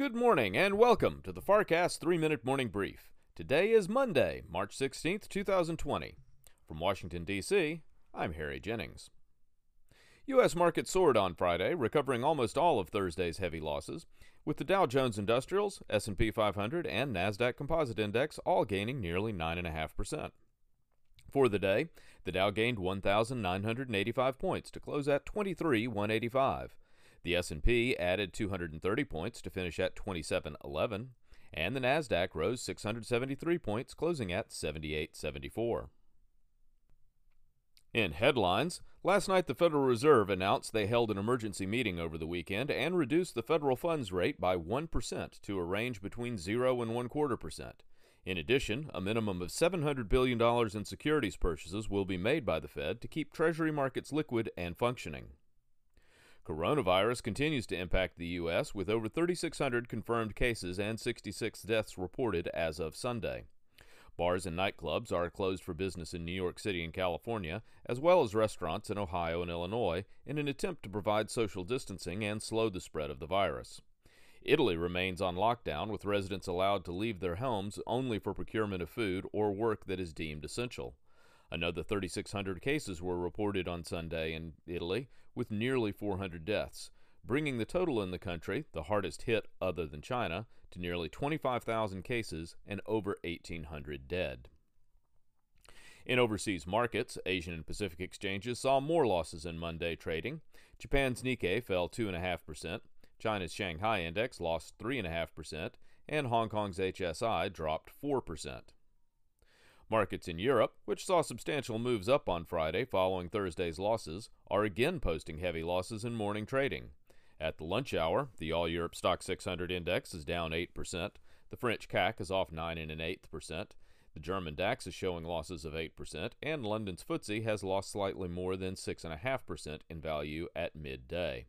Good morning and welcome to the FarrCast 3 Minute Morning Brief. Today is Monday, March 16th, 2020. From Washington, D.C., I'm Harry Jennings. U.S. markets soared on Friday, recovering almost all of Thursday's heavy losses, with the Dow Jones Industrials, S&P 500, and Nasdaq Composite Index all gaining nearly 9.5%. For the day, the Dow gained 1,985 points to close at 23,185. The S&P added 230 points to finish at 2711, and the Nasdaq rose 673 points, closing at 7874. In headlines, last night the Federal Reserve announced they held an emergency meeting over the weekend and reduced the federal funds rate by 1% to a range between 0 and 1 quarter percent. In addition, a minimum of $700 billion in securities purchases will be made by the Fed to keep Treasury markets liquid and functioning. Coronavirus continues to impact the U.S., with over 3,600 confirmed cases and 66 deaths reported as of Sunday. Bars and nightclubs are closed for business in New York City and California, as well as restaurants in Ohio and Illinois, in an attempt to provide social distancing and slow the spread of the virus. Italy remains on lockdown, with residents allowed to leave their homes only for procurement of food or work that is deemed essential. Another 3,600 cases were reported on Sunday in Italy, with nearly 400 deaths, bringing the total in the country, the hardest hit other than China, to nearly 25,000 cases and over 1,800 dead. In overseas markets, Asian and Pacific exchanges saw more losses in Monday trading. Japan's Nikkei fell 2.5%, China's Shanghai index lost 3.5%, and Hong Kong's HSI dropped 4%. Markets in Europe, which saw substantial moves up on Friday following Thursday's losses, are again posting heavy losses in morning trading. At the lunch hour, the All Europe Stock 600 index is down 8%, the French CAC is off 9 and an eighth percent, the German DAX is showing losses of 8%, and London's FTSE has lost slightly more than 6.5% in value at midday.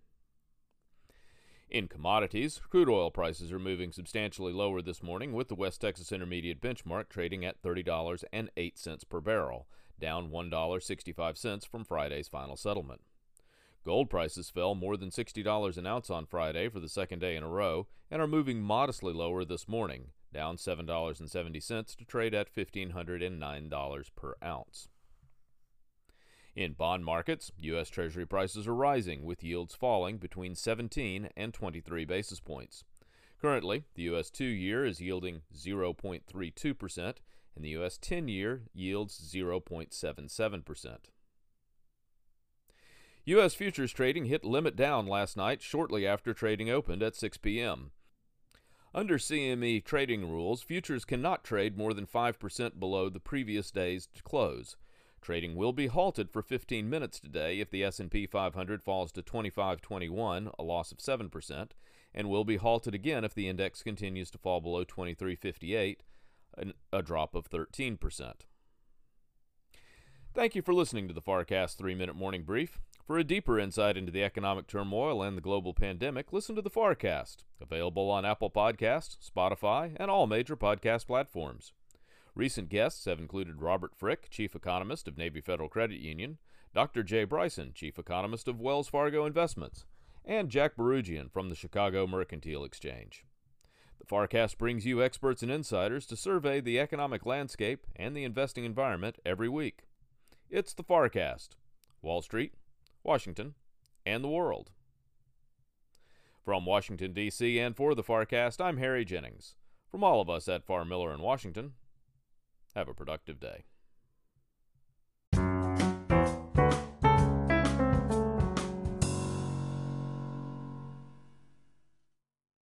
In commodities, crude oil prices are moving substantially lower this morning, with the West Texas Intermediate benchmark trading at $30.08 per barrel, down $1.65 from Friday's final settlement. Gold prices fell more than $60 an ounce on Friday for the second day in a row and are moving modestly lower this morning, down $7.70 to trade at $1,509 per ounce. In bond markets, U.S. Treasury prices are rising, with yields falling between 17 and 23 basis points. Currently, the U.S. 2 year is yielding 0.32%, and the U.S. 10 year yields 0.77%. U.S. futures trading hit limit down last night shortly after trading opened at 6 p.m. Under CME trading rules, futures cannot trade more than 5% below the previous day's close. Trading will be halted for 15 minutes today if the S&P 500 falls to 2521, a loss of 7%, and will be halted again if the index continues to fall below 2358, a drop of 13%. Thank you for listening to the FarrCast 3-minute morning brief. For a deeper insight into the economic turmoil and the global pandemic, listen to the FarrCast, available on Apple Podcasts, Spotify, and all major podcast platforms. Recent guests have included Robert Frick, Chief Economist of Navy Federal Credit Union, Dr. Jay Bryson, Chief Economist of Wells Fargo Investments, and Jack Barugian from the Chicago Mercantile Exchange. The FarrCast brings you experts and insiders to survey the economic landscape and the investing environment every week. It's the FarrCast, Wall Street, Washington, and the world. From Washington, D.C., and for the FarrCast, I'm Harry Jennings. From all of us at Farr Miller in Washington, have a productive day.